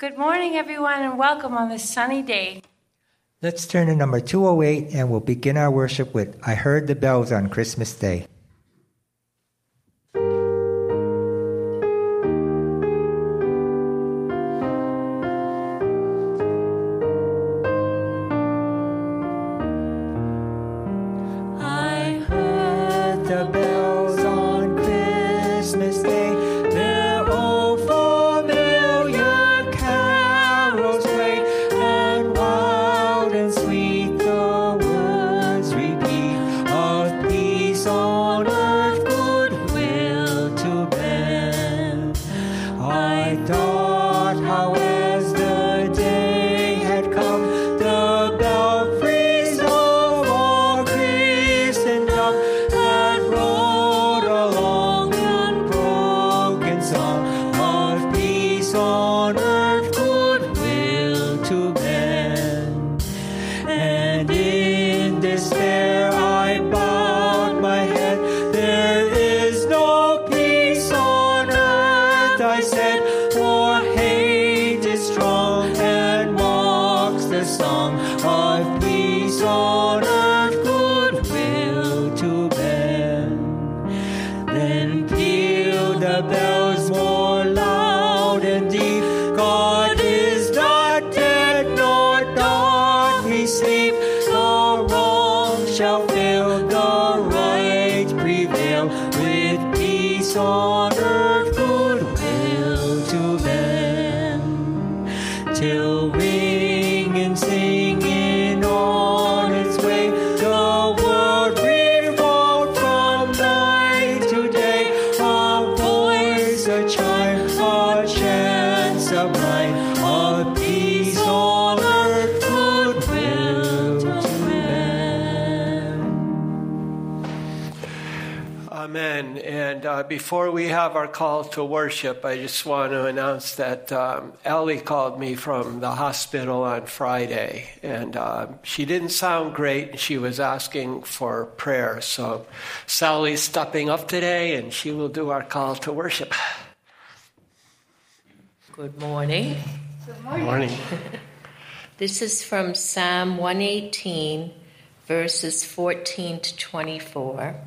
Good morning, everyone, and welcome on this sunny day. Let's turn to number 208 and we'll begin our worship with I Heard the Bells on Christmas Day. Call to worship, I just want to announce that um, Ellie called me from the hospital on Friday, and uh, she didn't sound great. She was asking for prayer. So Sally's stepping up today, and she will do our call to worship. Good morning. Good morning. This is from Psalm 118, verses 14 to 24.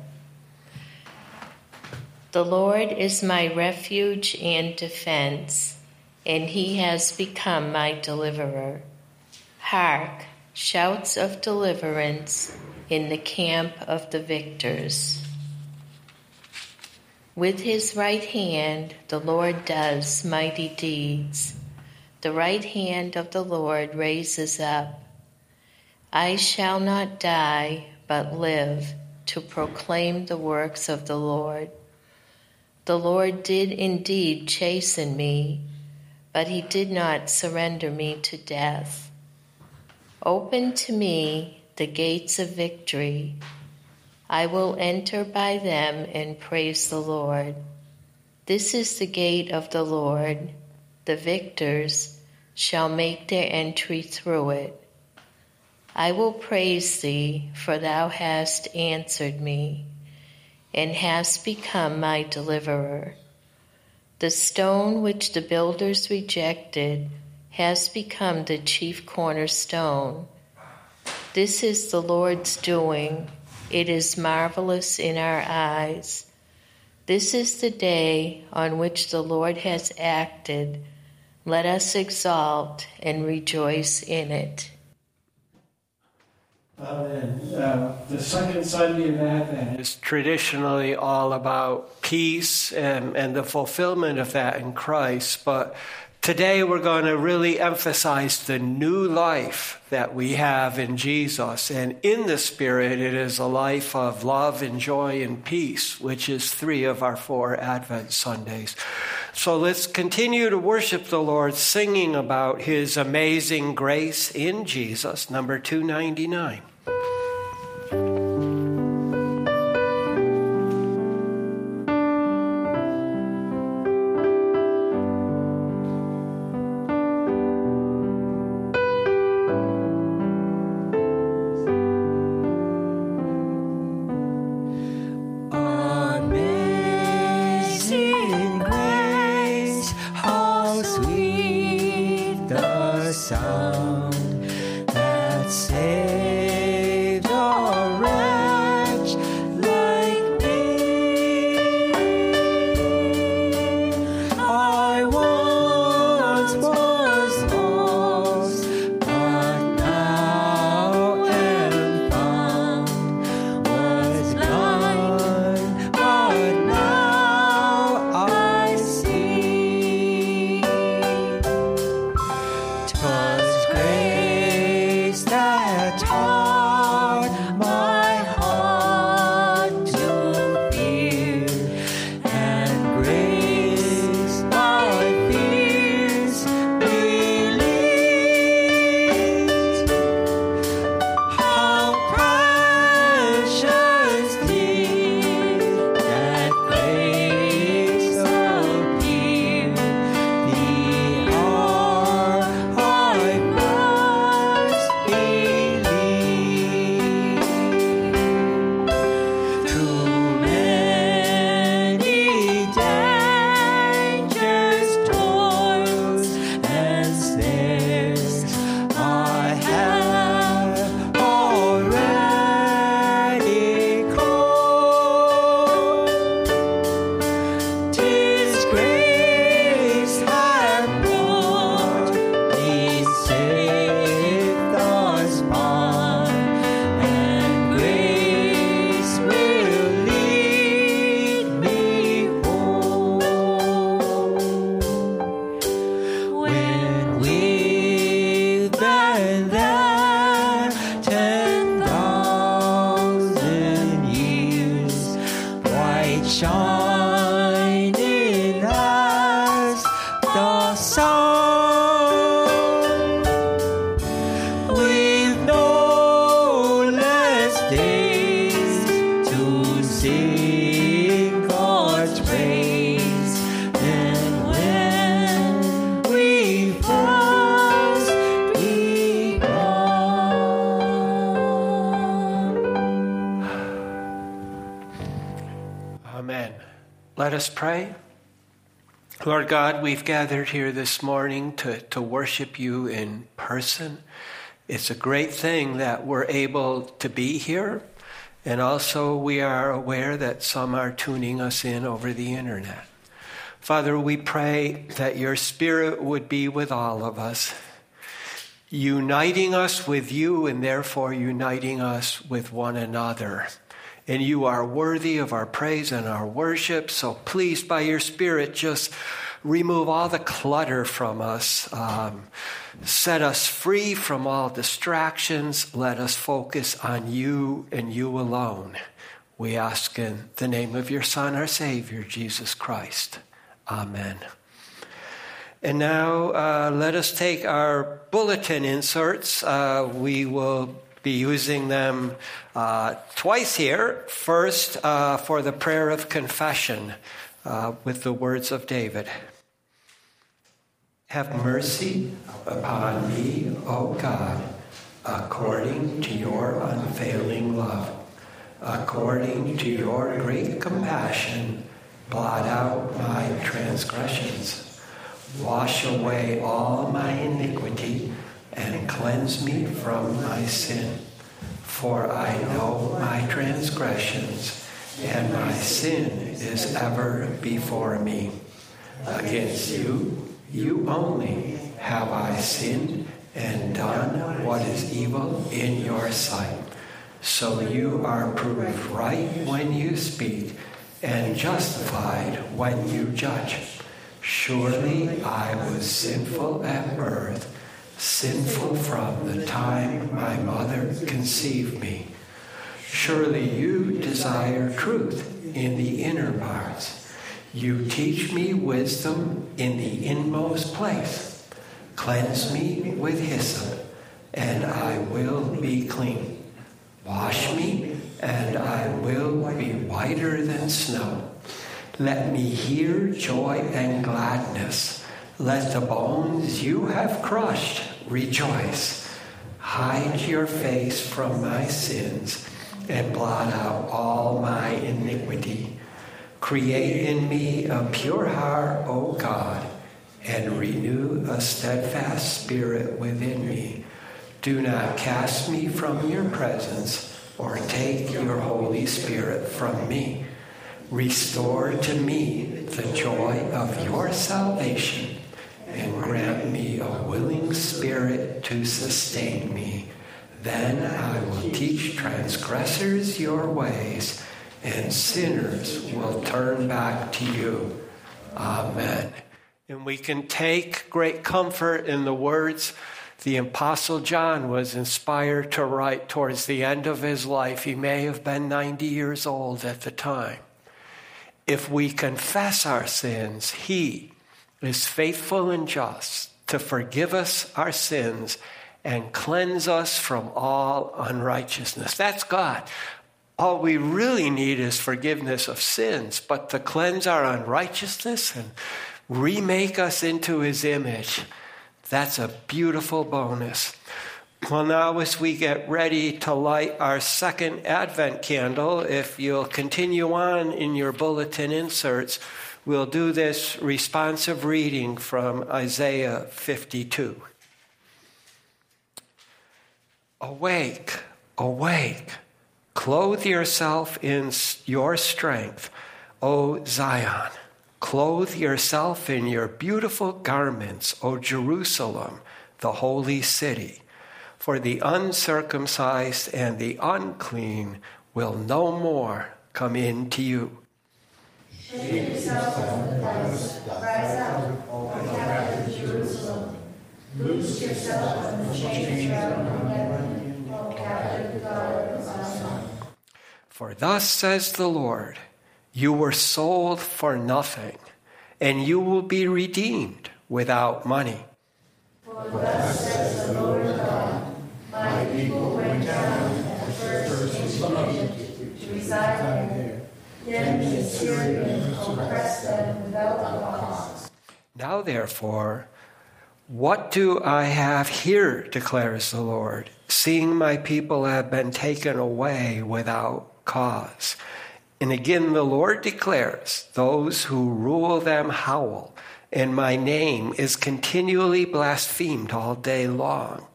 The Lord is my refuge and defense, and he has become my deliverer. Hark, shouts of deliverance in the camp of the victors. With his right hand, the Lord does mighty deeds. The right hand of the Lord raises up. I shall not die, but live to proclaim the works of the Lord. The Lord did indeed chasten me, but he did not surrender me to death. Open to me the gates of victory. I will enter by them and praise the Lord. This is the gate of the Lord. The victors shall make their entry through it. I will praise thee, for thou hast answered me and hast become my deliverer. The stone which the builders rejected has become the chief cornerstone. This is the Lord's doing. It is marvelous in our eyes. This is the day on which the Lord has acted. Let us exalt and rejoice in it. Uh, the second Sunday of Advent is traditionally all about peace and, and the fulfillment of that in Christ. But today we're going to really emphasize the new life that we have in Jesus. And in the Spirit, it is a life of love and joy and peace, which is three of our four Advent Sundays. So let's continue to worship the Lord, singing about His amazing grace in Jesus, number 299. Lord God, we've gathered here this morning to, to worship you in person. It's a great thing that we're able to be here. And also, we are aware that some are tuning us in over the internet. Father, we pray that your Spirit would be with all of us, uniting us with you and therefore uniting us with one another and you are worthy of our praise and our worship. So please, by your Spirit, just remove all the clutter from us. Um, set us free from all distractions. Let us focus on you and you alone. We ask in the name of your Son, our Savior, Jesus Christ. Amen. And now uh, let us take our bulletin inserts. Uh, we will be using them uh, twice here. First, uh, for the prayer of confession uh, with the words of David. Have mercy upon me, O God, according to your unfailing love. According to your great compassion, blot out my transgressions. Wash away all my iniquity and cleanse me from my sin. For I know my transgressions, and my sin is ever before me. Against you, you only, have I sinned and done what is evil in your sight. So you are proved right when you speak, and justified when you judge. Surely I was sinful at birth sinful from the time my mother conceived me. Surely you desire truth in the inner parts. You teach me wisdom in the inmost place. Cleanse me with hyssop, and I will be clean. Wash me, and I will be whiter than snow. Let me hear joy and gladness let the bones you have crushed rejoice. Hide your face from my sins and blot out all my iniquity. Create in me a pure heart, O God, and renew a steadfast spirit within me. Do not cast me from your presence or take your Holy Spirit from me. Restore to me the joy of your salvation and grant me a willing spirit to sustain me. Then I will teach transgressors your ways, and sinners will turn back to you. Amen. And we can take great comfort in the words the Apostle John was inspired to write towards the end of his life. He may have been 90 years old at the time. If we confess our sins, he is faithful and just to forgive us our sins and cleanse us from all unrighteousness. That's God. All we really need is forgiveness of sins, but to cleanse our unrighteousness and remake us into his image, that's a beautiful bonus. Well, now, as we get ready to light our second Advent candle, if you'll continue on in your bulletin inserts, we'll do this responsive reading from Isaiah 52. Awake, awake, clothe yourself in your strength, O Zion. Clothe yourself in your beautiful garments, O Jerusalem, the holy city for the uncircumcised and the unclean will no more come in to you. Shake from the rise up, O captive Jerusalem. Loose yourself from the chains heaven, O captive of Zion. For thus says the Lord, you were sold for nothing, and you will be redeemed without money. For thus says the Lord God, my people went down at first into Egypt to reside there. The. Now, therefore, what do I have here, declares the Lord, seeing my people have been taken away without cause? And again, the Lord declares, Those who rule them howl, and my name is continually blasphemed all day long.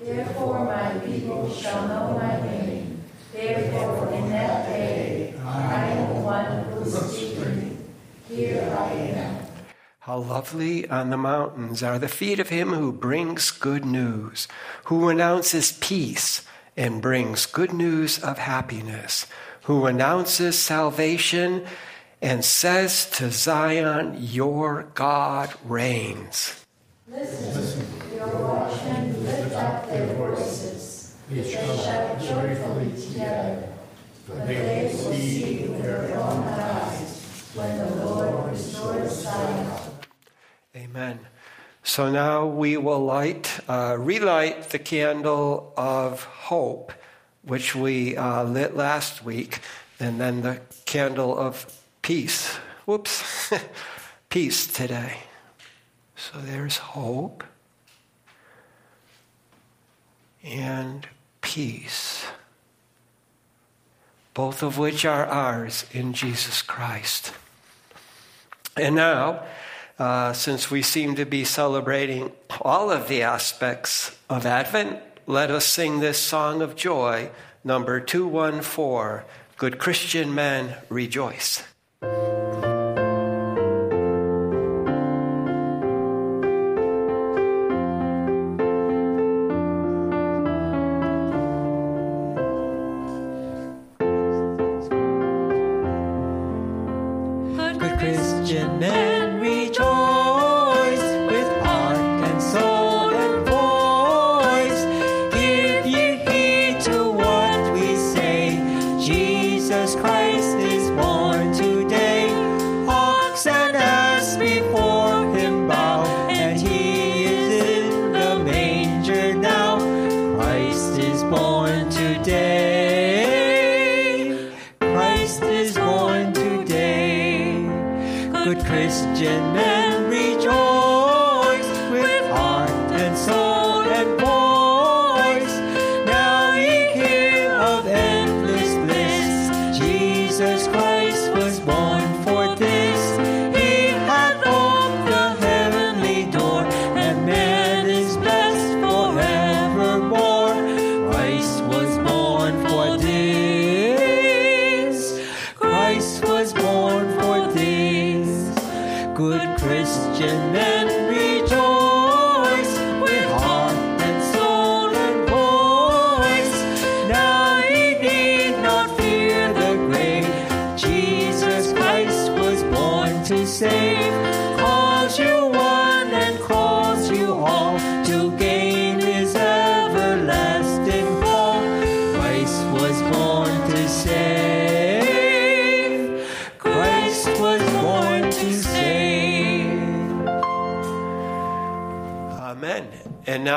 Therefore my people shall know my name. Therefore in I am the one who is speaking. Here I am. How lovely on the mountains are the feet of him who brings good news, who announces peace and brings good news of happiness, who announces salvation and says to Zion, Your God reigns. Listen, your watchmen lift up their voices. They shout joyfully together. But they will see with their own eyes when the Lord restores Zion. Amen. So now we will light, uh, relight the candle of hope, which we uh, lit last week, and then the candle of peace. Whoops, peace today. So there's hope and peace, both of which are ours in Jesus Christ. And now, uh, since we seem to be celebrating all of the aspects of Advent, let us sing this song of joy, number 214 Good Christian men, rejoice.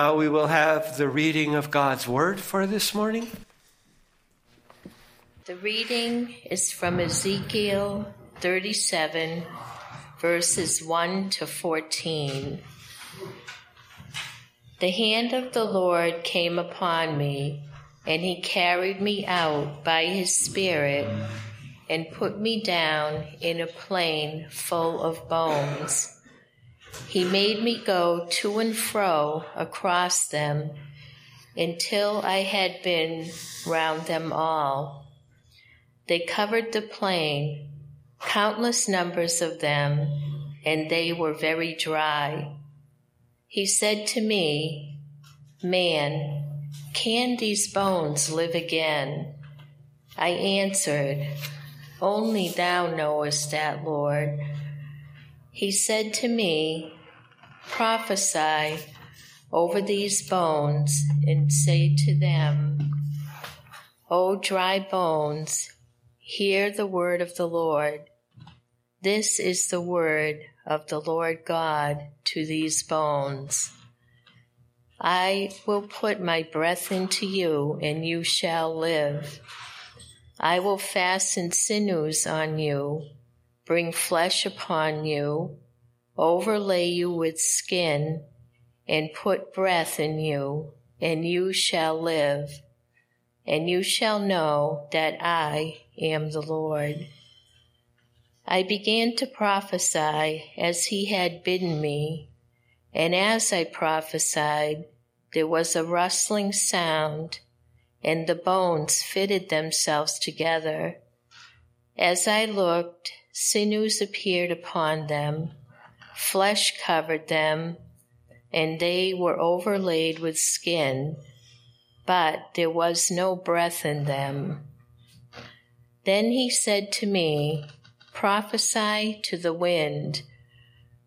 Now we will have the reading of God's word for this morning. The reading is from Ezekiel 37, verses 1 to 14. The hand of the Lord came upon me, and he carried me out by his Spirit and put me down in a plain full of bones. He made me go to and fro across them until I had been round them all. They covered the plain, countless numbers of them, and they were very dry. He said to me, Man, can these bones live again? I answered, Only thou knowest that, Lord. He said to me, Prophesy over these bones and say to them, O dry bones, hear the word of the Lord. This is the word of the Lord God to these bones. I will put my breath into you, and you shall live. I will fasten sinews on you, bring flesh upon you, overlay you with skin, and put breath in you, and you shall live. And you shall know that I am the Lord. I began to prophesy as he had bidden me, and as I prophesied, there was a rustling sound, and the bones fitted themselves together. As I looked, sinews appeared upon them, flesh covered them, and they were overlaid with skin, but there was no breath in them. Then he said to me, Prophesy to the wind,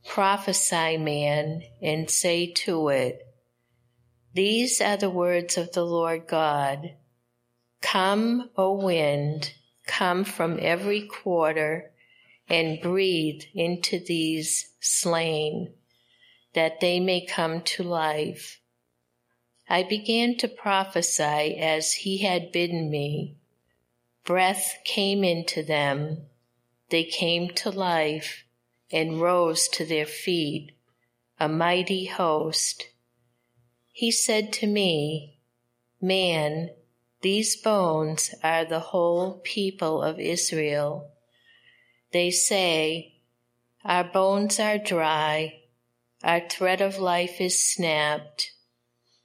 prophesy, man, and say to it, These are the words of the Lord God. Come, O wind, come from every quarter, and breathe into these slain, that they may come to life. I began to prophesy as he had bidden me. Breath came into them they came to life and rose to their feet, a mighty host. He said to me, Man, these bones are the whole people of Israel. They say, Our bones are dry, our thread of life is snapped,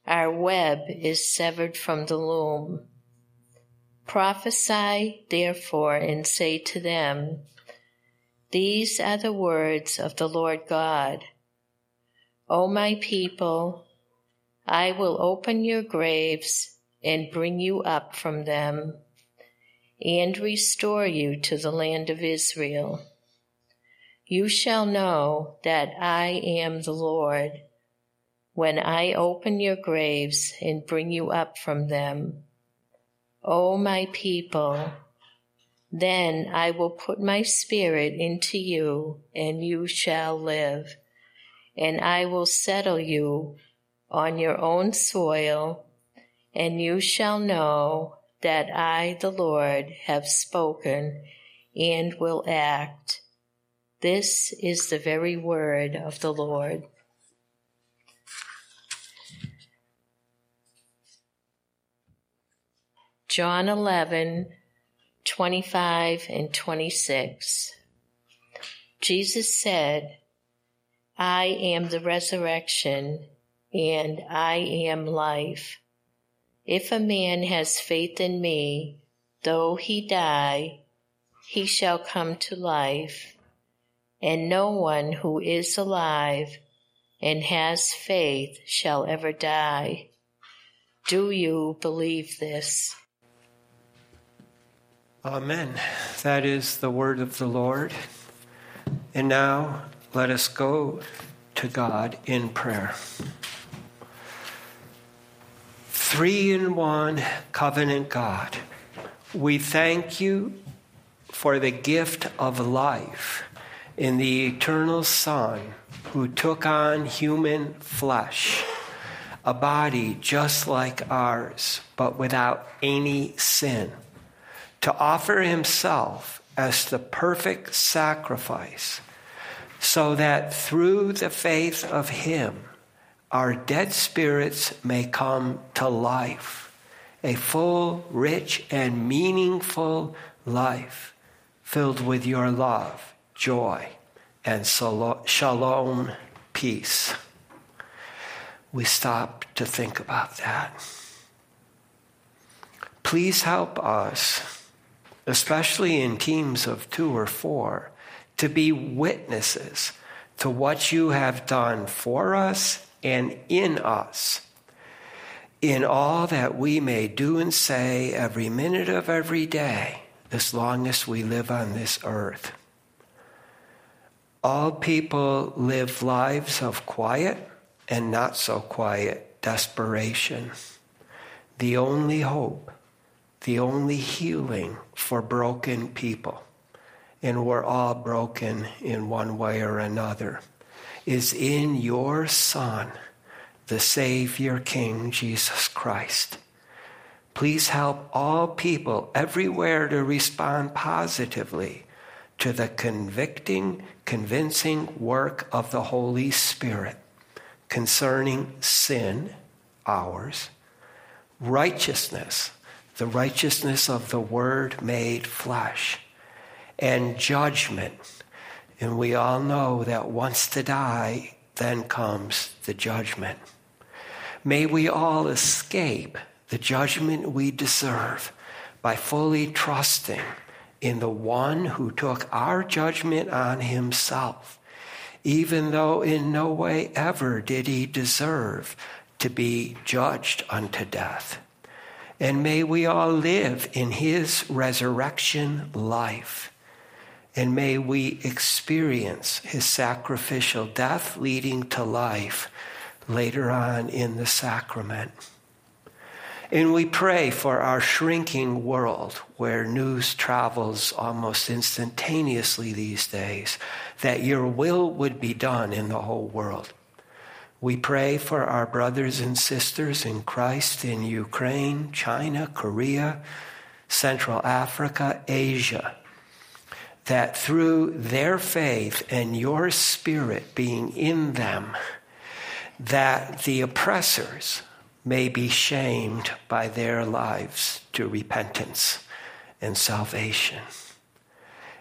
our web is severed from the loom. Prophesy, therefore, and say to them, these are the words of the Lord God. O my people, I will open your graves and bring you up from them and restore you to the land of Israel. You shall know that I am the Lord when I open your graves and bring you up from them. O my people, then I will put my spirit into you, and you shall live. And I will settle you on your own soil, and you shall know that I, the Lord, have spoken and will act. This is the very word of the Lord. John 11, 25 and 26. Jesus said, I am the resurrection and I am life. If a man has faith in me, though he die, he shall come to life. And no one who is alive and has faith shall ever die. Do you believe this? Amen. That is the word of the Lord. And now let us go to God in prayer. Three in one covenant God, we thank you for the gift of life in the eternal Son who took on human flesh, a body just like ours, but without any sin, to offer himself as the perfect sacrifice, so that through the faith of him, our dead spirits may come to life, a full, rich, and meaningful life filled with your love, joy, and shalom, peace. We stop to think about that. Please help us, especially in teams of two or four, to be witnesses to what you have done for us and in us in all that we may do and say every minute of every day as long as we live on this earth. All people live lives of quiet and not so quiet desperation. The only hope, the only healing for broken people, and we're all broken in one way or another, is in your Son, the Savior King Jesus Christ. Please help all people everywhere to respond positively to the convicting, convincing work of the Holy Spirit concerning sin, ours, righteousness, the righteousness of the Word made flesh, and judgment. And we all know that once to die, then comes the judgment. May we all escape the judgment we deserve by fully trusting in the one who took our judgment on himself, even though in no way ever did he deserve to be judged unto death. And may we all live in his resurrection life. And may we experience his sacrificial death leading to life later on in the sacrament. And we pray for our shrinking world where news travels almost instantaneously these days, that your will would be done in the whole world. We pray for our brothers and sisters in Christ in Ukraine, China, Korea, Central Africa, Asia, that through their faith and your spirit being in them, that the oppressors may be shamed by their lives to repentance and salvation.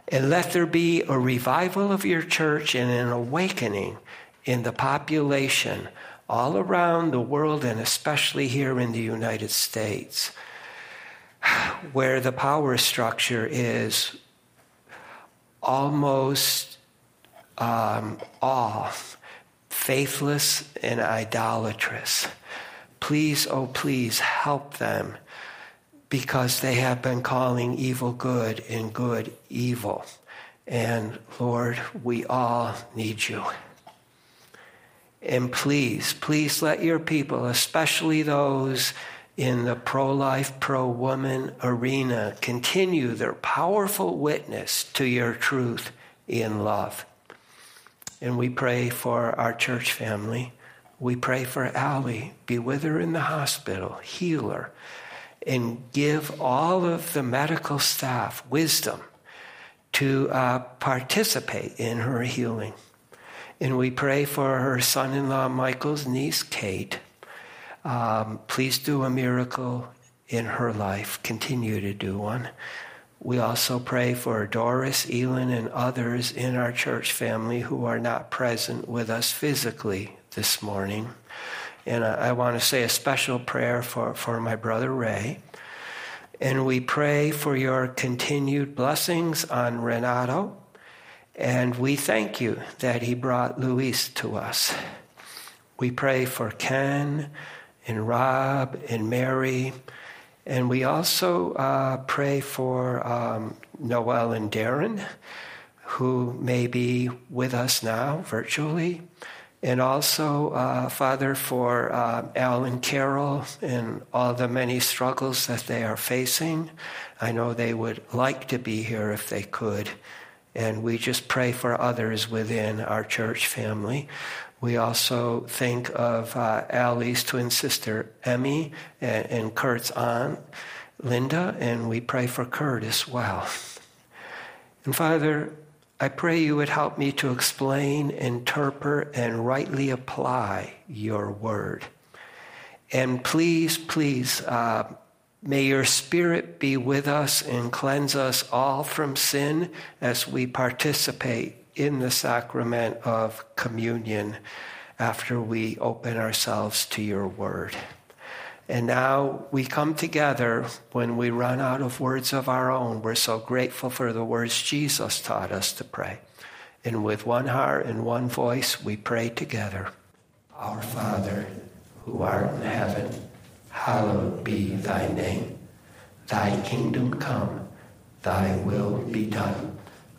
And let there be a revival of your church and an awakening in the population all around the world and especially here in the United States, where the power structure is almost um, all faithless and idolatrous. Please, oh, please help them because they have been calling evil good and good evil. And Lord, we all need you. And please, please let your people, especially those in the pro life, pro woman arena, continue their powerful witness to your truth in love. And we pray for our church family. We pray for Allie. Be with her in the hospital, heal her, and give all of the medical staff wisdom to uh, participate in her healing. And we pray for her son in law, Michael's niece, Kate. Um, please do a miracle in her life. Continue to do one. We also pray for Doris, Elin, and others in our church family who are not present with us physically this morning. And I, I want to say a special prayer for, for my brother Ray. And we pray for your continued blessings on Renato. And we thank you that he brought Luis to us. We pray for Ken and Rob and Mary. And we also uh, pray for um, Noel and Darren, who may be with us now virtually. And also, uh, Father, for uh, Al and Carol and all the many struggles that they are facing. I know they would like to be here if they could. And we just pray for others within our church family. We also think of uh, Allie's twin sister, Emmy, and, and Kurt's aunt, Linda, and we pray for Kurt as well. And Father, I pray you would help me to explain, interpret, and rightly apply your word. And please, please, uh, may your spirit be with us and cleanse us all from sin as we participate in the sacrament of communion after we open ourselves to your word. And now we come together when we run out of words of our own. We're so grateful for the words Jesus taught us to pray. And with one heart and one voice, we pray together Our Father, who art in heaven, hallowed be thy name. Thy kingdom come, thy will be done,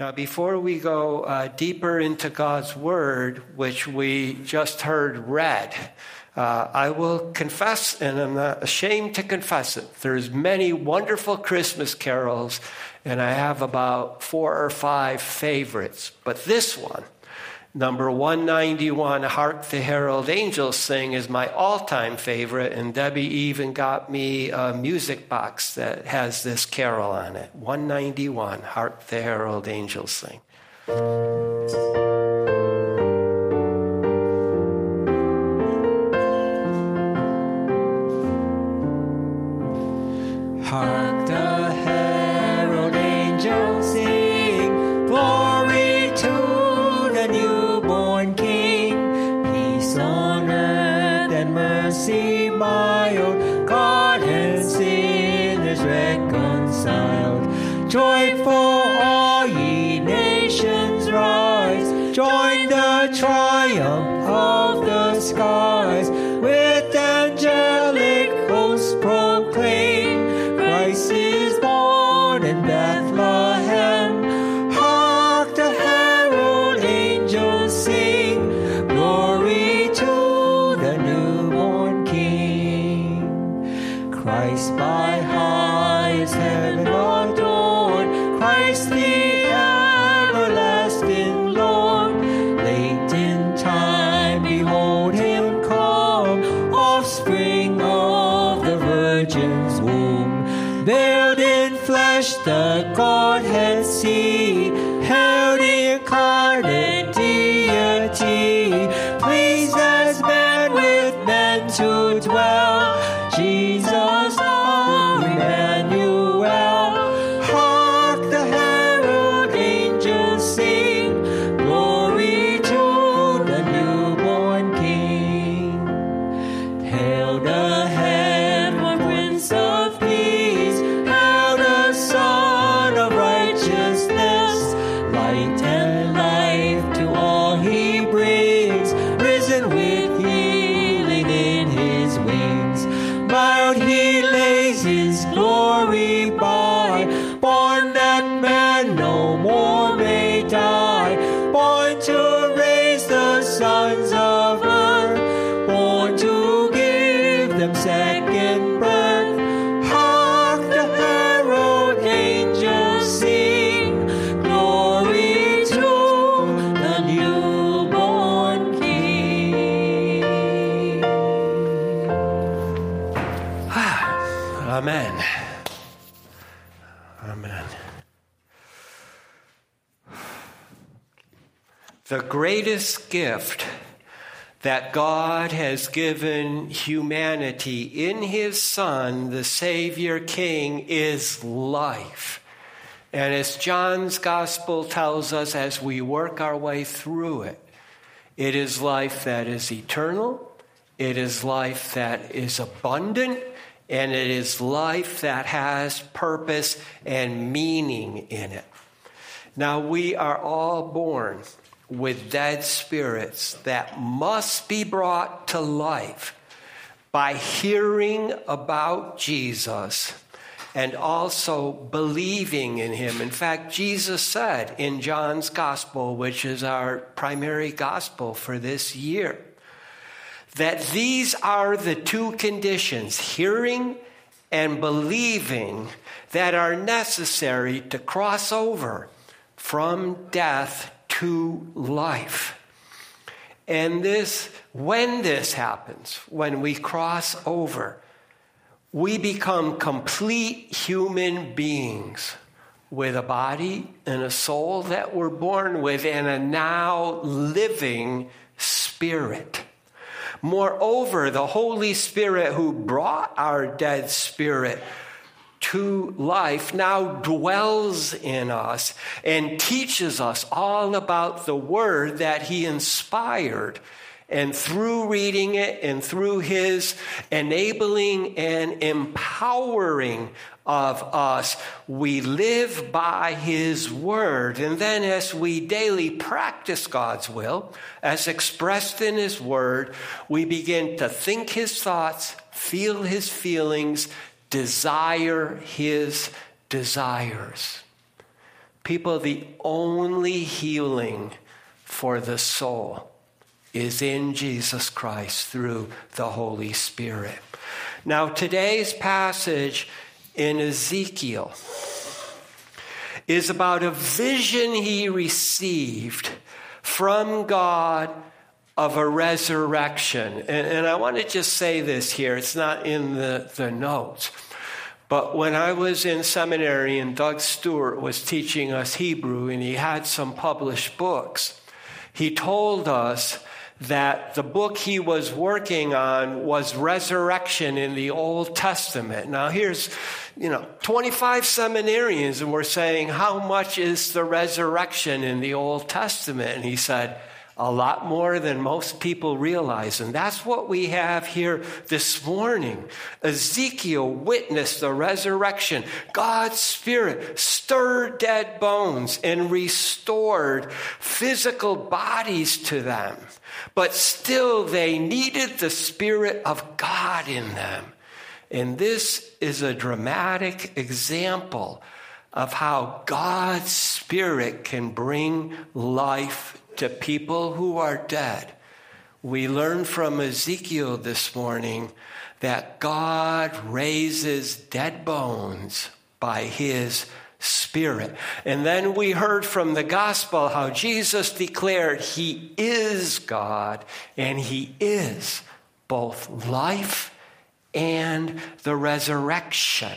Now, before we go uh, deeper into God's word, which we just heard read, uh, I will confess, and I'm not ashamed to confess it. There's many wonderful Christmas carols, and I have about four or five favorites. But this one, number 191, Hark the Herald Angels Sing, is my all time favorite, and Debbie even got me a music box that has this carol on it. 191, Hark the Herald Angels Sing. The bearing of the Virgin's womb, veiled in flesh, the Godhead see, held incarnate. Gift that God has given humanity in his Son, the Savior King, is life. And as John's Gospel tells us as we work our way through it, it is life that is eternal, it is life that is abundant, and it is life that has purpose and meaning in it. Now, we are all born with dead spirits that must be brought to life by hearing about Jesus and also believing in him. In fact, Jesus said in John's gospel, which is our primary gospel for this year, that these are the two conditions hearing and believing that are necessary to cross over from death to life. And this, when this happens, when we cross over, we become complete human beings with a body and a soul that we're born with and a now living spirit. Moreover, the Holy Spirit who brought our dead spirit to life now dwells in us and teaches us all about the word that he inspired. And through reading it and through his enabling and empowering of us, we live by his word. And then as we daily practice God's will, as expressed in his word, we begin to think his thoughts, feel his feelings, desire his desires. People, the only healing for the soul is in Jesus Christ through the Holy Spirit. Now, today's passage in Ezekiel is about a vision he received from God of a resurrection. And, and, I want to just say this here, it's not in the, the notes. But when I was in seminary and Doug Stuart was teaching us Hebrew and he had some published books, he told us that the book he was working on was resurrection in the Old Testament. Now here's, you know, 25 seminarians and we're saying, how much is the resurrection in the Old Testament? And he said, a lot more than most people realize. And that's what we have here this morning. Ezekiel witnessed the resurrection. God's Spirit stirred dead bones and restored physical bodies to them. But still, they needed the Spirit of God in them. And this is a dramatic example of how God's Spirit can bring life to people who are dead. We learn from Ezekiel this morning that God raises dead bones by his Spirit. And then we heard from the gospel how Jesus declared he is God and he is both life and the resurrection.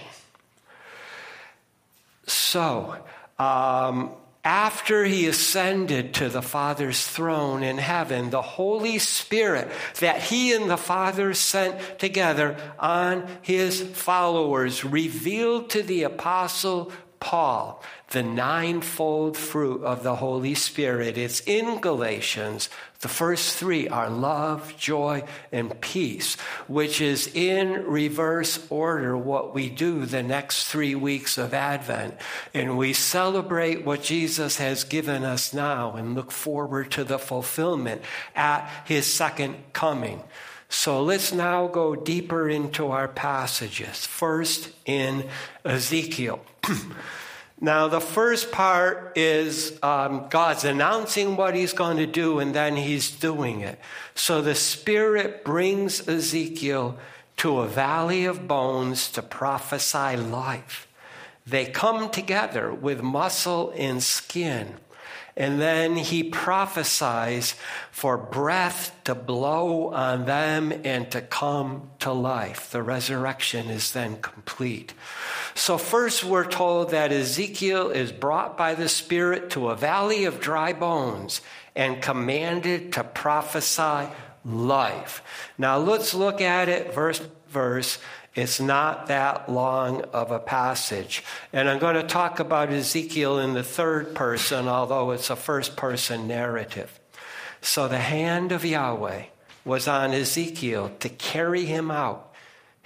So, um, after he ascended to the Father's throne in heaven, the Holy Spirit that he and the Father sent together on his followers revealed to the Apostle Paul the ninefold fruit of the Holy Spirit. It's in Galatians. The first three are love, joy, and peace, which is in reverse order what we do the next three weeks of Advent. And we celebrate what Jesus has given us now and look forward to the fulfillment at his second coming. So let's now go deeper into our passages. First in Ezekiel. Now, the first part is um, God's announcing what he's going to do, and then he's doing it. So the Spirit brings Ezekiel to a valley of bones to prophesy life. They come together with muscle and skin. And then he prophesies for breath to blow on them and to come to life. The resurrection is then complete. So, first, we're told that Ezekiel is brought by the Spirit to a valley of dry bones and commanded to prophesy life. Now, let's look at it verse verse. It's not that long of a passage. And I'm going to talk about Ezekiel in the third person, although it's a first person narrative. So the hand of Yahweh was on Ezekiel to carry him out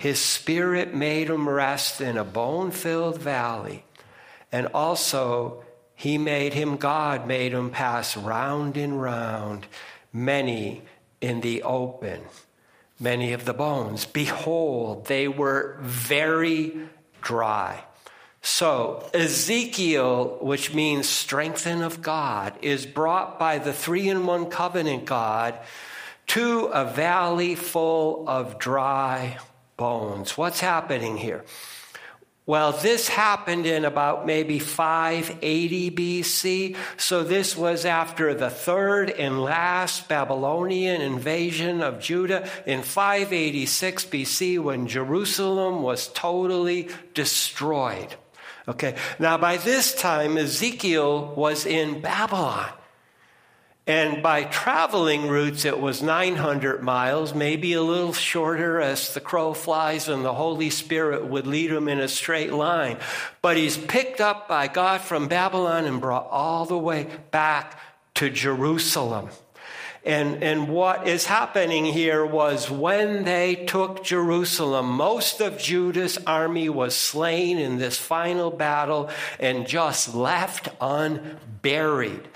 his spirit made him rest in a bone filled valley, and also He made him God, made him pass round and round, many in the open, many of the bones. Behold, they were very dry. So, Ezekiel, which means strengthen of God, is brought by the three in one covenant God to a valley full of dry bones. What's happening here? Well, this happened in about maybe 580 BC. So this was after the third and last Babylonian invasion of Judah in 586 BC when Jerusalem was totally destroyed. Okay. Now by this time, Ezekiel was in Babylon. And by traveling routes, it was 900 miles, maybe a little shorter as the crow flies, and the Holy Spirit would lead him in a straight line. But he's picked up by God from Babylon and brought all the way back to Jerusalem. And, and what is happening here was when they took Jerusalem, most of Judah's army was slain in this final battle and just left unburied.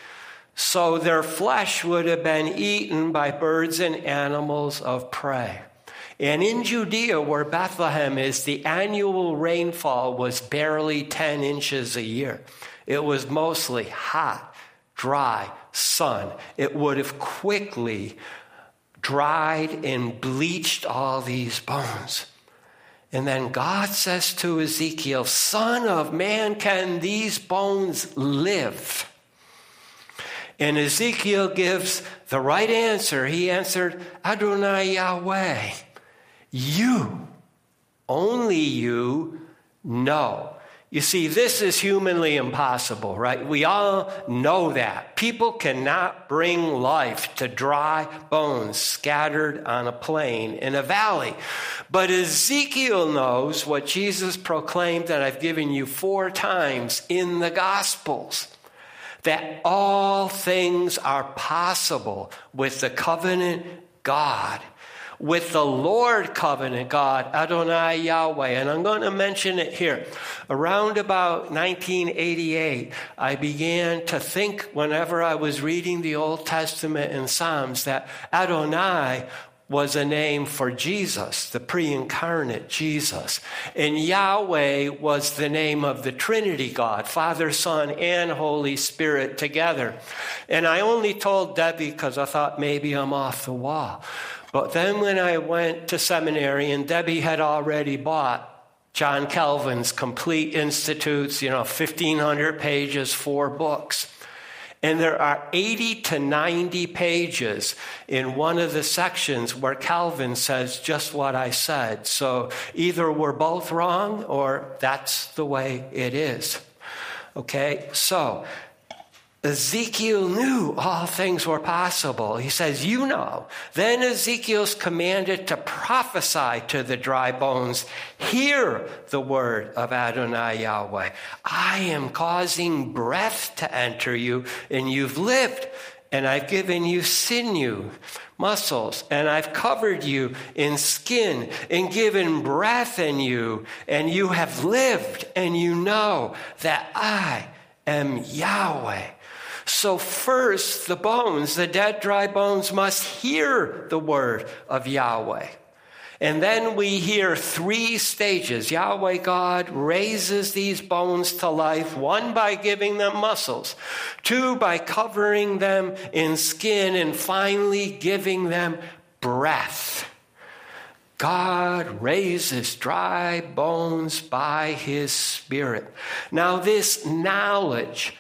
So their flesh would have been eaten by birds and animals of prey. And in Judea, where Bethlehem is, the annual rainfall was barely 10 inches a year. It was mostly hot, dry sun. It would have quickly dried and bleached all these bones. And then God says to Ezekiel, Son of man, can these bones live? And Ezekiel gives the right answer. He answered, Adonai Yahweh, you, only you know. You see, this is humanly impossible, right? We all know that. People cannot bring life to dry bones scattered on a plain in a valley. But Ezekiel knows what Jesus proclaimed that I've given you four times in the Gospels that all things are possible with the covenant God, with the Lord covenant God, Adonai Yahweh. And I'm going to mention it here. Around about 1988, I began to think whenever I was reading the Old Testament and Psalms that Adonai was a name for Jesus, the pre incarnate Jesus. And Yahweh was the name of the Trinity God, Father, Son, and Holy Spirit together. And I only told Debbie because I thought maybe I'm off the wall. But then when I went to seminary, and Debbie had already bought John Calvin's Complete Institutes, you know, 1,500 pages, four books. And there are 80 to 90 pages in one of the sections where Calvin says just what I said. So either we're both wrong or that's the way it is. Okay, so Ezekiel knew all things were possible. He says, You know. Then Ezekiel's commanded to prophesy to the dry bones, Hear the word of Adonai Yahweh. I am causing breath to enter you, and you've lived, and I've given you sinew, muscles, and I've covered you in skin, and given breath in you, and you have lived, and you know that I am Yahweh. So, first, the bones, the dead, dry bones, must hear the word of Yahweh. And then we hear three stages. Yahweh God raises these bones to life, one by giving them muscles, two by covering them in skin, and finally giving them breath. God raises dry bones by his Spirit. Now, this knowledge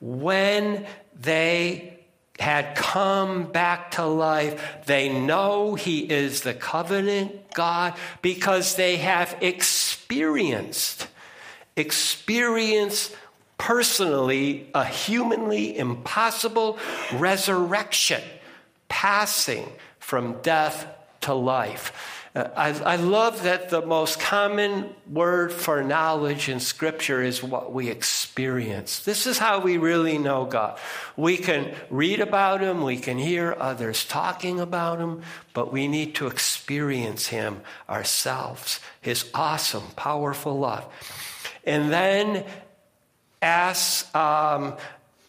when they had come back to life, they know He is the covenant God because they have experienced, experienced personally a humanly impossible resurrection, passing from death to life. I, I love that the most common word for knowledge in Scripture is what we experience. This is how we really know God. We can read about Him, we can hear others talking about Him, but we need to experience Him ourselves, His awesome, powerful love. And then as um,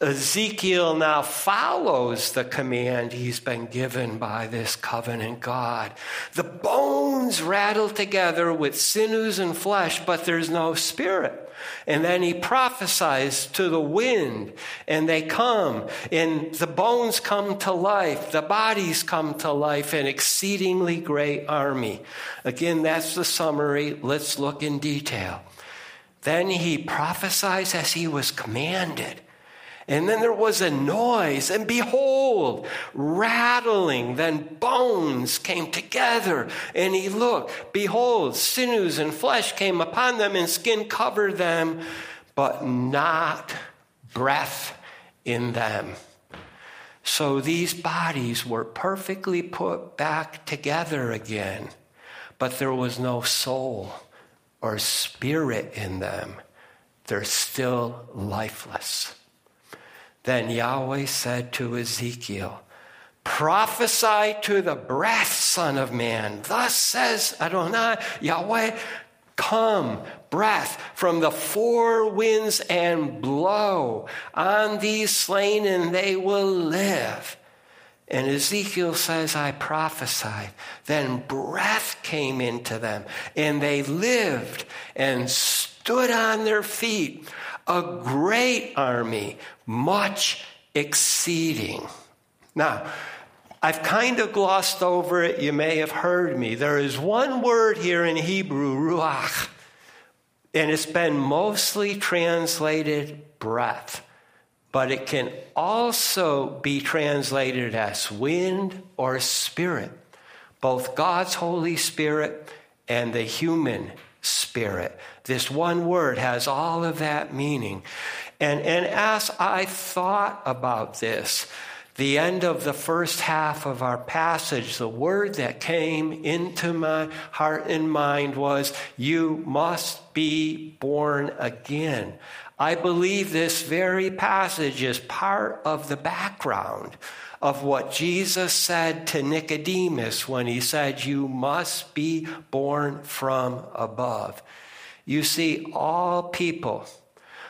Ezekiel now follows the command he's been given by this covenant God. The bones rattle together with sinews and flesh, but there's no spirit. And then he prophesies to the wind, and they come, and the bones come to life, the bodies come to life, an exceedingly great army. Again, that's the summary. Let's look in detail. Then he prophesies as he was commanded. And then there was a noise, and behold, rattling. Then bones came together, and he looked. Behold, sinews and flesh came upon them, and skin covered them, but not breath in them. So these bodies were perfectly put back together again, but there was no soul or spirit in them. They're still lifeless. Then Yahweh said to Ezekiel, Prophesy to the breath, Son of Man. Thus says Adonai, Yahweh, Come, breath from the four winds and blow on these slain, and they will live. And Ezekiel says, I prophesied. Then breath came into them, and they lived and stood on their feet a great army, much exceeding. Now, I've kind of glossed over it. You may have heard me. There is one word here in Hebrew, ruach, and it's been mostly translated breath, but it can also be translated as wind or spirit, both God's Holy Spirit and the human Spirit. This one word has all of that meaning. And, and as I thought about this, the end of the first half of our passage, the word that came into my heart and mind was, You must be born again. I believe this very passage is part of the background of what Jesus said to Nicodemus when he said, You must be born from above. You see, all people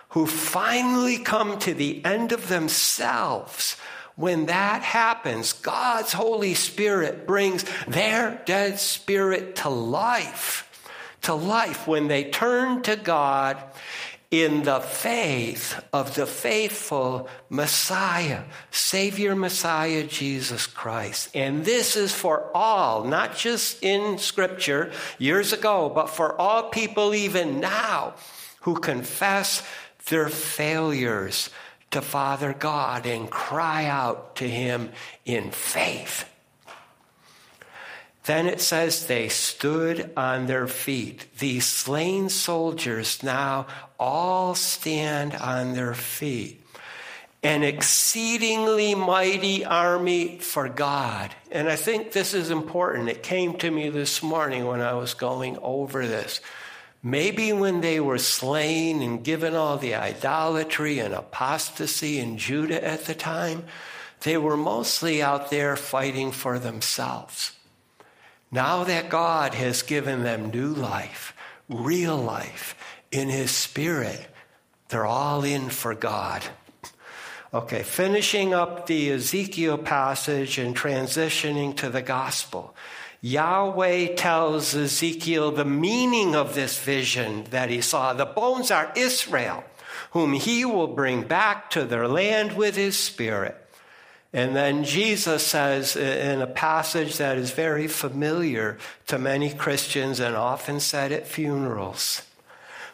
who finally come to the end of themselves, when that happens, God's Holy Spirit brings their dead spirit to life. To life when they turn to God in the faith of the faithful Messiah, Savior Messiah Jesus Christ. And this is for all, not just in Scripture years ago, but for all people even now who confess their failures to Father God and cry out to Him in faith. Then it says they stood on their feet. These slain soldiers now all stand on their feet. An exceedingly mighty army for God. And I think this is important. It came to me this morning when I was going over this. Maybe when they were slain and given all the idolatry and apostasy in Judah at the time, they were mostly out there fighting for themselves. Now that God has given them new life, real life in His Spirit, they're all in for God. Okay, finishing up the Ezekiel passage and transitioning to the gospel. Yahweh tells Ezekiel the meaning of this vision that he saw. The bones are Israel, whom he will bring back to their land with his spirit. And then Jesus says in a passage that is very familiar to many Christians and often said at funerals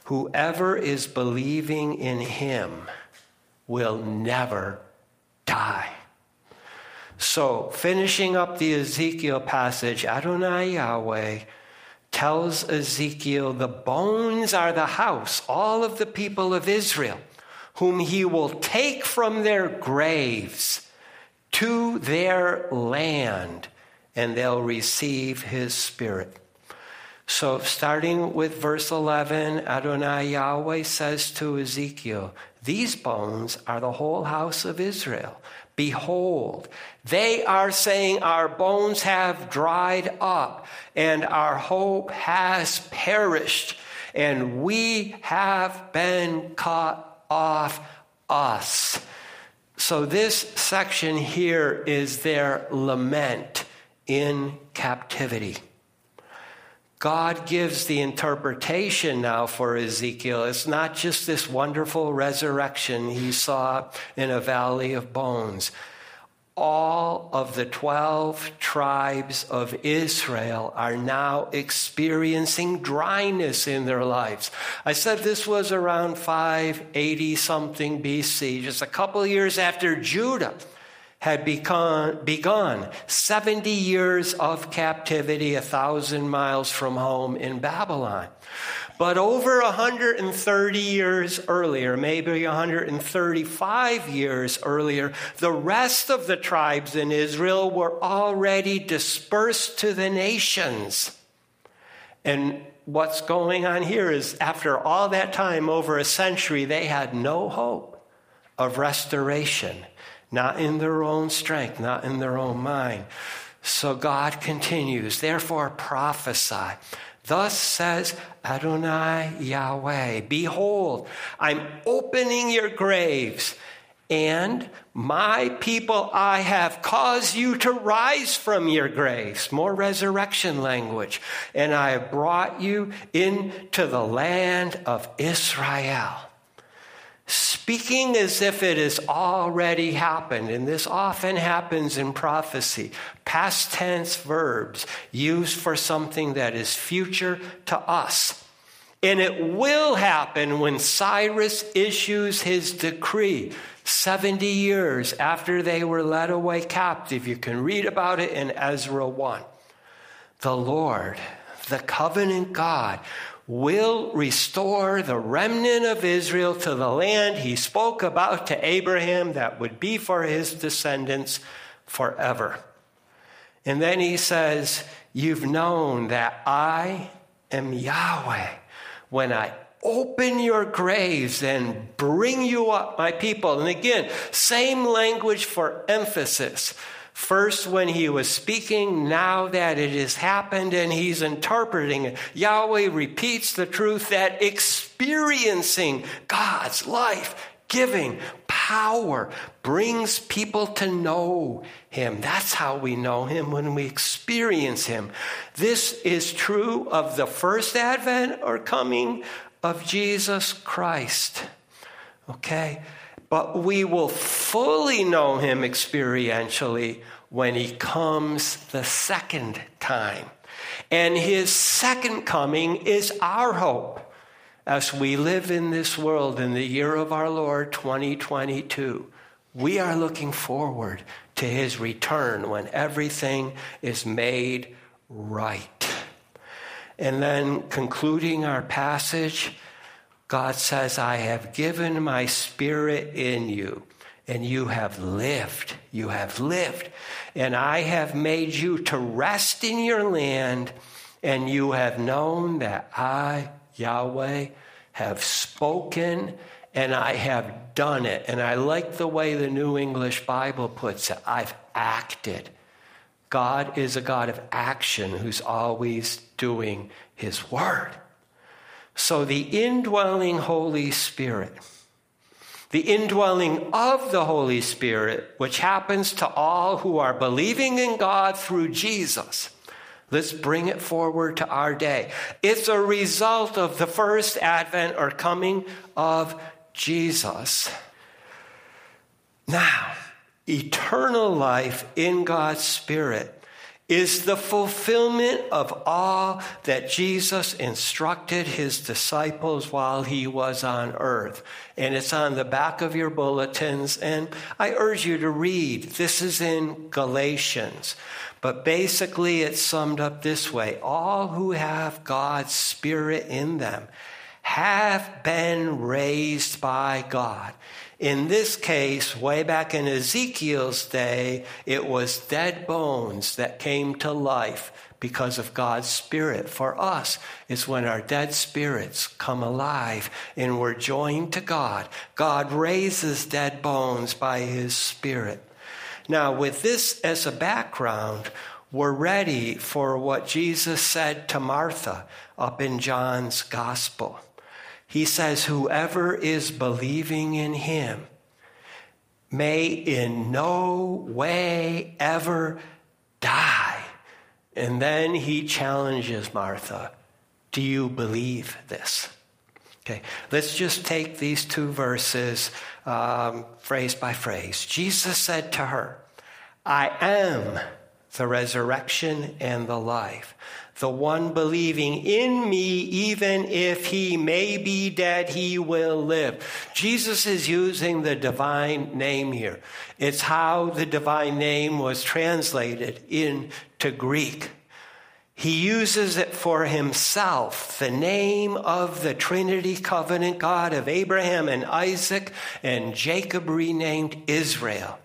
whoever is believing in him will never die. So, finishing up the Ezekiel passage, Adonai Yahweh tells Ezekiel the bones are the house, all of the people of Israel, whom he will take from their graves to their land, and they'll receive his spirit. So, starting with verse 11, Adonai Yahweh says to Ezekiel, These bones are the whole house of Israel. Behold, they are saying, Our bones have dried up, and our hope has perished, and we have been cut off us. So, this section here is their lament in captivity. God gives the interpretation now for Ezekiel. It's not just this wonderful resurrection he saw in a valley of bones all of the 12 tribes of Israel are now experiencing dryness in their lives. I said this was around 580 something BC, just a couple years after Judah had begun, begun 70 years of captivity, a thousand miles from home in Babylon. But over 130 years earlier, maybe 135 years earlier, the rest of the tribes in Israel were already dispersed to the nations. And what's going on here is after all that time, over a century, they had no hope of restoration not in their own strength, not in their own mind. So God continues, therefore prophesy. Thus says Adonai Yahweh, Behold, I'm opening your graves, and my people I have caused you to rise from your graves. More resurrection language. And I have brought you into the land of Israel speaking as if it has already happened. And this often happens in prophecy. Past tense verbs used for something that is future to us. And it will happen when Cyrus issues his decree 70 years after they were led away captive. You can read about it in Ezra 1. The Lord, the covenant God, will restore the remnant of Israel to the land he spoke about to Abraham that would be for his descendants forever. And then he says, You've known that I am Yahweh when I open your graves and bring you up, my people. And again, same language for emphasis. First, when he was speaking, now that it has happened and he's interpreting it, Yahweh repeats the truth that experiencing God's life giving power brings people to know him. That's how we know him when we experience him. This is true of the first advent or coming of Jesus Christ. Okay? But we will fully know him experientially when he comes the second time. And his second coming is our hope as we live in this world in the year of our Lord 2022. We are looking forward to his return when everything is made right. And then concluding our passage, God says, I have given my spirit in you, and you have lived. You have lived. And I have made you to rest in your land, and you have known that I, Yahweh, have spoken and I have done it. And I like the way the New English Bible puts it I've acted. God is a God of action who's always doing his word. So the indwelling Holy Spirit, the indwelling of the Holy Spirit, which happens to all who are believing in God through Jesus. Let's bring it forward to our day. It's a result of the first advent or coming of Jesus. Now, eternal life in God's Spirit is the fulfillment of all that Jesus instructed his disciples while he was on earth. And it's on the back of your bulletins. And I urge you to read. This is in Galatians. But basically, it's summed up this way All who have God's Spirit in them have been raised by God. In this case, way back in Ezekiel's day, it was dead bones that came to life because of God's Spirit. For us, it's when our dead spirits come alive and we're joined to God. God raises dead bones by His Spirit. Now, with this as a background, we're ready for what Jesus said to Martha up in John's Gospel. He says, Whoever is believing in him may in no way ever die. And then he challenges Martha Do you believe this? Okay, let's just take these two verses um, phrase by phrase. Jesus said to her, I am the resurrection and the life. The one believing in me, even if he may be dead, he will live. Jesus is using the divine name here. It's how the divine name was translated into Greek. He uses it for himself, the name of the Trinity covenant God of Abraham and Isaac and Jacob renamed Israel.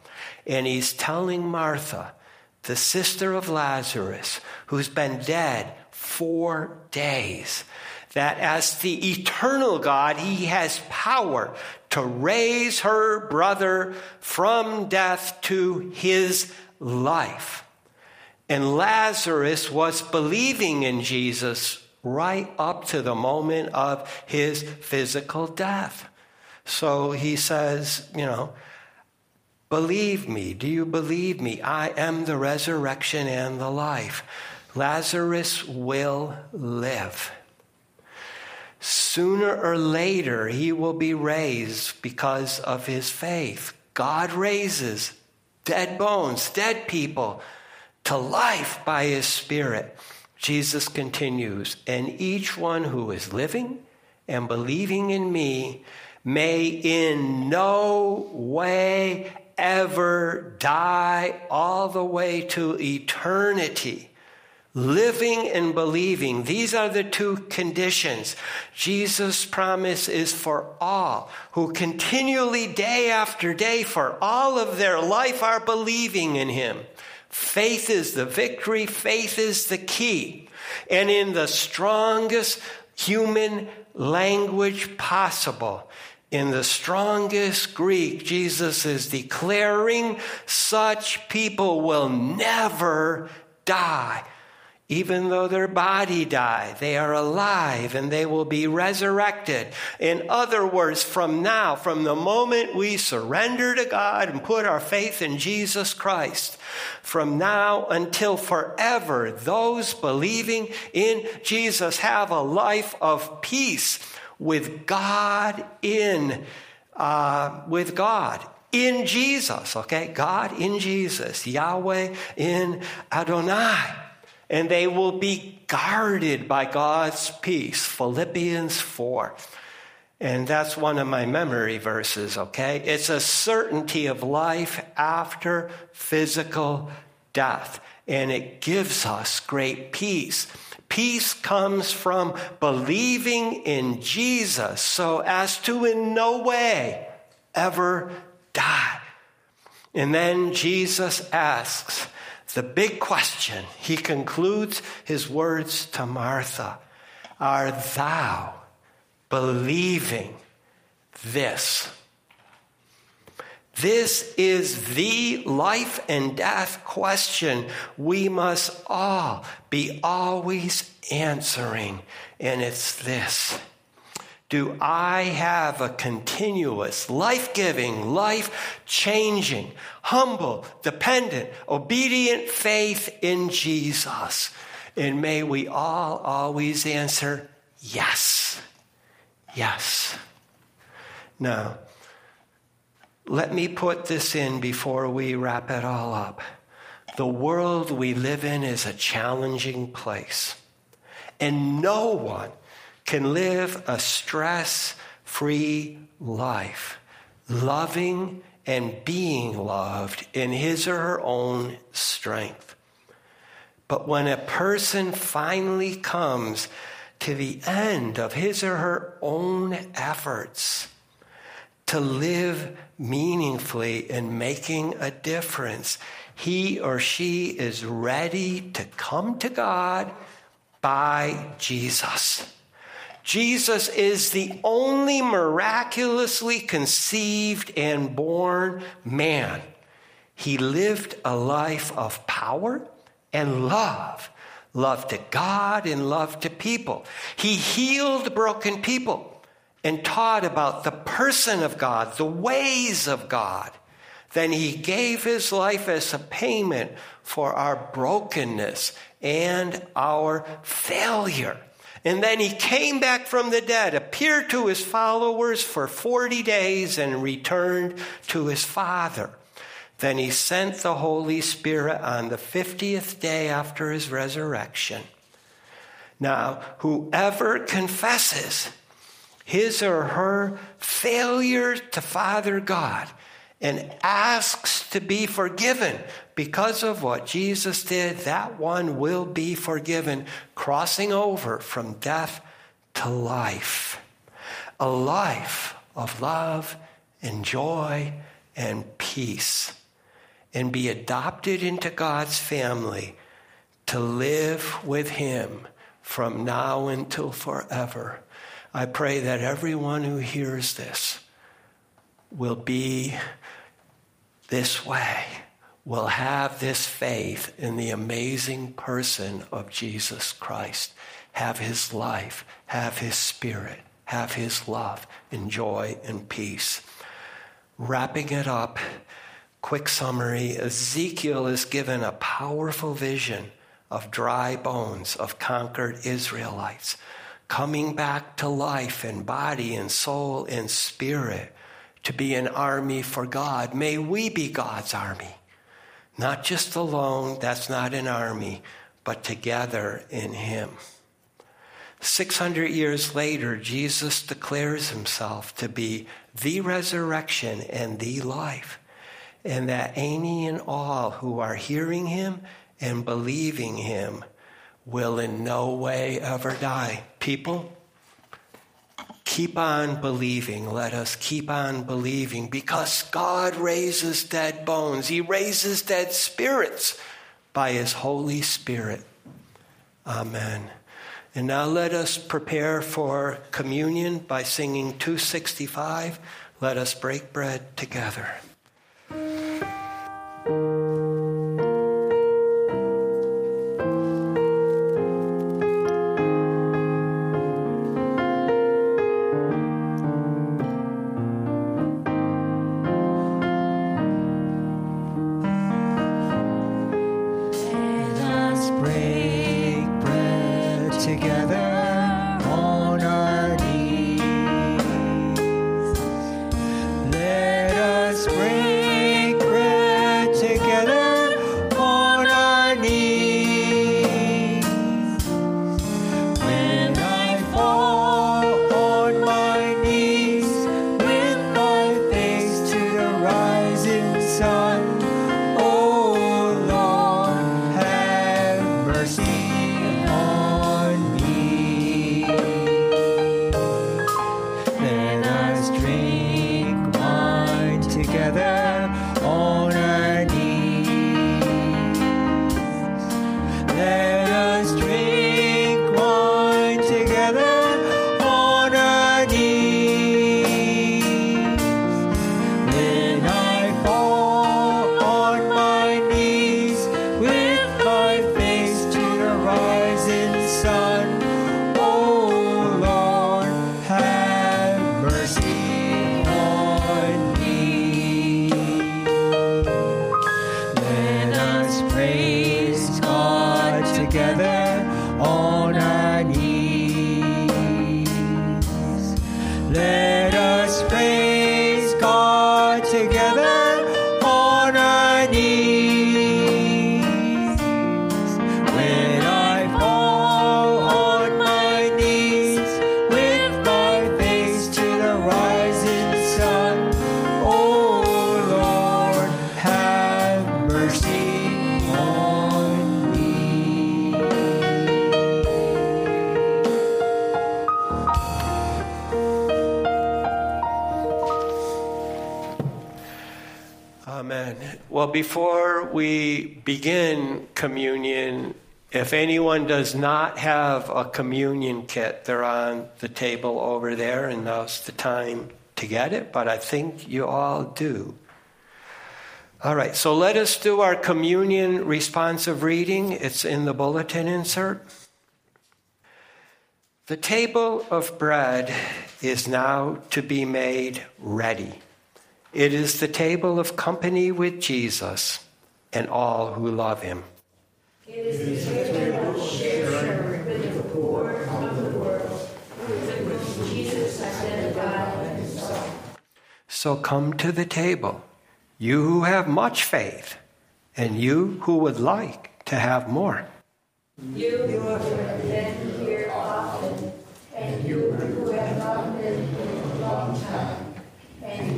And he's telling Martha, the sister of Lazarus, who's been dead four days, that as the eternal God, he has power to raise her brother from death to his life. And Lazarus was believing in Jesus right up to the moment of his physical death. So he says, you know, Believe me. Do you believe me? I am the resurrection and the life. Lazarus will live. Sooner or later, he will be raised because of his faith. God raises dead bones, dead people to life by his Spirit. Jesus continues, and each one who is living and believing in me may in no way ever die all the way to eternity. Living and believing, these are the two conditions. Jesus' promise is for all who continually, day after day, for all of their life, are believing in Him. Faith is the victory, faith is the key. And in the strongest human language possible, in the strongest Greek, Jesus is declaring such people will never die. Even though their body die, they are alive and they will be resurrected. In other words, from now, from the moment we surrender to God and put our faith in Jesus Christ, from now until forever, those believing in Jesus have a life of peace with God in, uh, with God in Jesus, okay? God in Jesus, Yahweh in Adonai. And they will be guarded by God's peace. Philippians 4. And that's one of my memory verses, okay? It's a certainty of life after physical death. And it gives us great peace. Peace comes from believing in Jesus so as to in no way ever die. And then Jesus asks the big question. He concludes his words to Martha Are thou believing this? This is the life and death question we must all be always answering. And it's this Do I have a continuous, life giving, life changing, humble, dependent, obedient faith in Jesus? And may we all always answer yes. Yes. Now, let me put this in before we wrap it all up. The world we live in is a challenging place, and no one can live a stress free life, loving and being loved in his or her own strength. But when a person finally comes to the end of his or her own efforts to live meaningfully in making a difference. He or she is ready to come to God by Jesus. Jesus is the only miraculously conceived and born man. He lived a life of power and love, love to God and love to people. He healed broken people and taught about the person of God, the ways of God. Then he gave his life as a payment for our brokenness and our failure. And then he came back from the dead, appeared to his followers for 40 days, and returned to his Father. Then he sent the Holy Spirit on the 50th day after his resurrection. Now, whoever confesses his or her failure to Father God and asks to be forgiven because of what Jesus did, that one will be forgiven, crossing over from death to life. A life of love and joy and peace and be adopted into God's family to live with Him from now until forever. I pray that everyone who hears this will be this way, will have this faith in the amazing person of Jesus Christ, have His life, have His Spirit, have His love and joy and peace. Wrapping it up, quick summary Ezekiel is given a powerful vision of dry bones of conquered Israelites coming back to life in body and soul and spirit to be an army for God. May we be God's army. Not just alone, that's not an army, but together in Him. 600 years later, Jesus declares himself to be the resurrection and the life and that any and all who are hearing him and believing him will in no way ever die. People, keep on believing. Let us keep on believing because God raises dead bones, He raises dead spirits by His Holy Spirit. Amen. And now let us prepare for communion by singing 265. Let us break bread together. Before we begin communion, if anyone does not have a communion kit, they're on the table over there, and now's the time to get it, but I think you all do. All right, so let us do our communion responsive reading. It's in the bulletin insert. The table of bread is now to be made ready. It is the table of company with Jesus and all who love him. It is the table of sharing with the poor of the world, with which Jesus identified himself. So come to the table, you who have much faith, and you who would like to have more. You who have been here often, and you who have not been here a long time,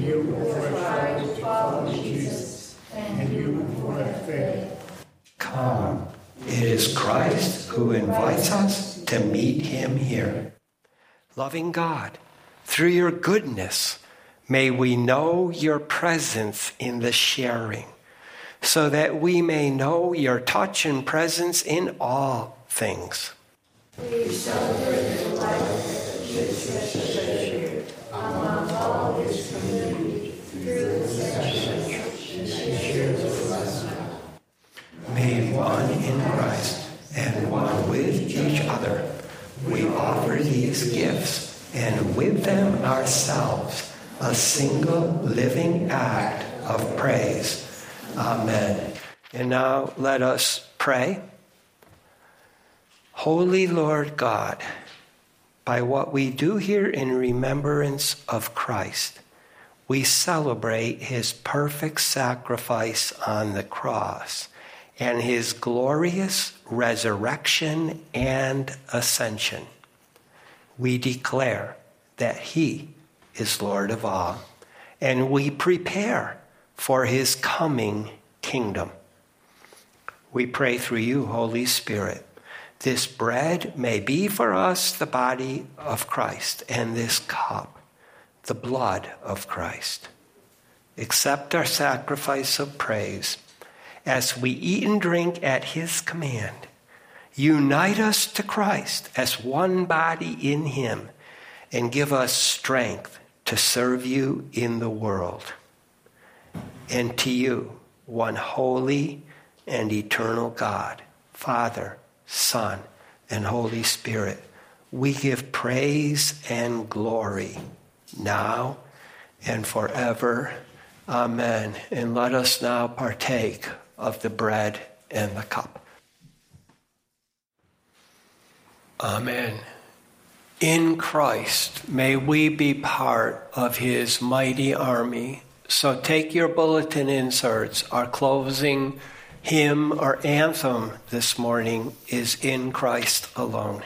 you who have tried to follow Jesus, and you who have faith. Come. It is Christ who invites us to meet him here. Loving God, through your goodness, may we know your presence in the sharing so that we may know your touch and presence in all things. We celebrate the life of Jesus one in Christ and one with each other, we offer these gifts and with them ourselves a single living act of praise Amen. And now let us pray. Holy Lord God, by what we do here in remembrance of Christ, we celebrate his perfect sacrifice on the cross and his glorious resurrection and ascension. We declare that he is Lord of all, and we prepare for his coming kingdom. We pray through you, Holy Spirit. This bread may be for us the body of Christ, and this cup, the blood of Christ. Accept our sacrifice of praise as we eat and drink at his command. Unite us to Christ as one body in him, and give us strength to serve you in the world and to you, one holy and eternal God, Father, Son, and Holy Spirit, we give praise and glory now and forever. Amen. And let us now partake of the bread and the cup. Amen. In Christ, may we be part of his mighty army so take your bulletin inserts. Our closing hymn or anthem this morning is In Christ Alone.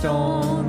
Christ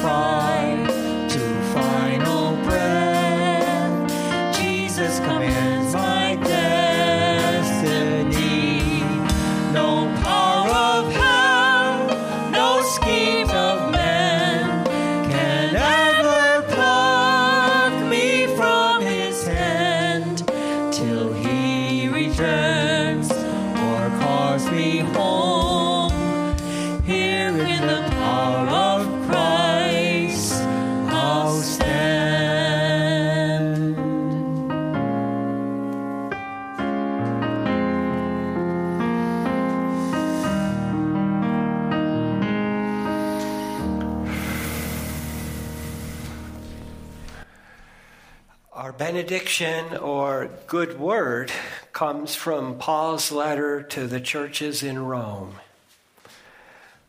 cross. Or good word comes from Paul's letter to the churches in Rome.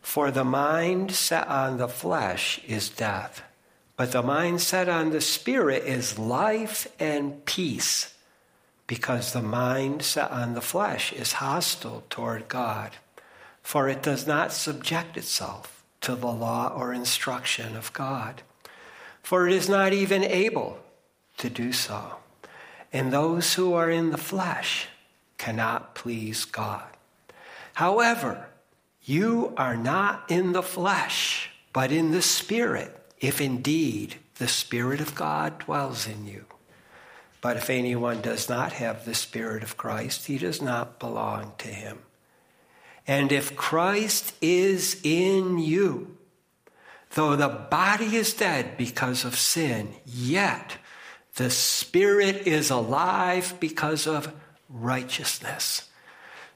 For the mind set on the flesh is death, but the mind set on the spirit is life and peace, because the mind set on the flesh is hostile toward God, for it does not subject itself to the law or instruction of God, for it is not even able to do so. And those who are in the flesh cannot please God. However, you are not in the flesh, but in the Spirit, if indeed the Spirit of God dwells in you. But if anyone does not have the Spirit of Christ, he does not belong to him. And if Christ is in you, though the body is dead because of sin, yet the Spirit is alive because of righteousness.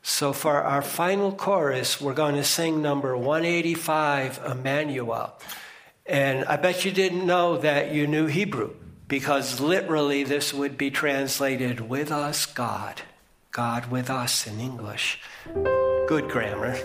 So, for our final chorus, we're going to sing number 185, Emmanuel. And I bet you didn't know that you knew Hebrew, because literally this would be translated with us, God. God with us in English. Good grammar.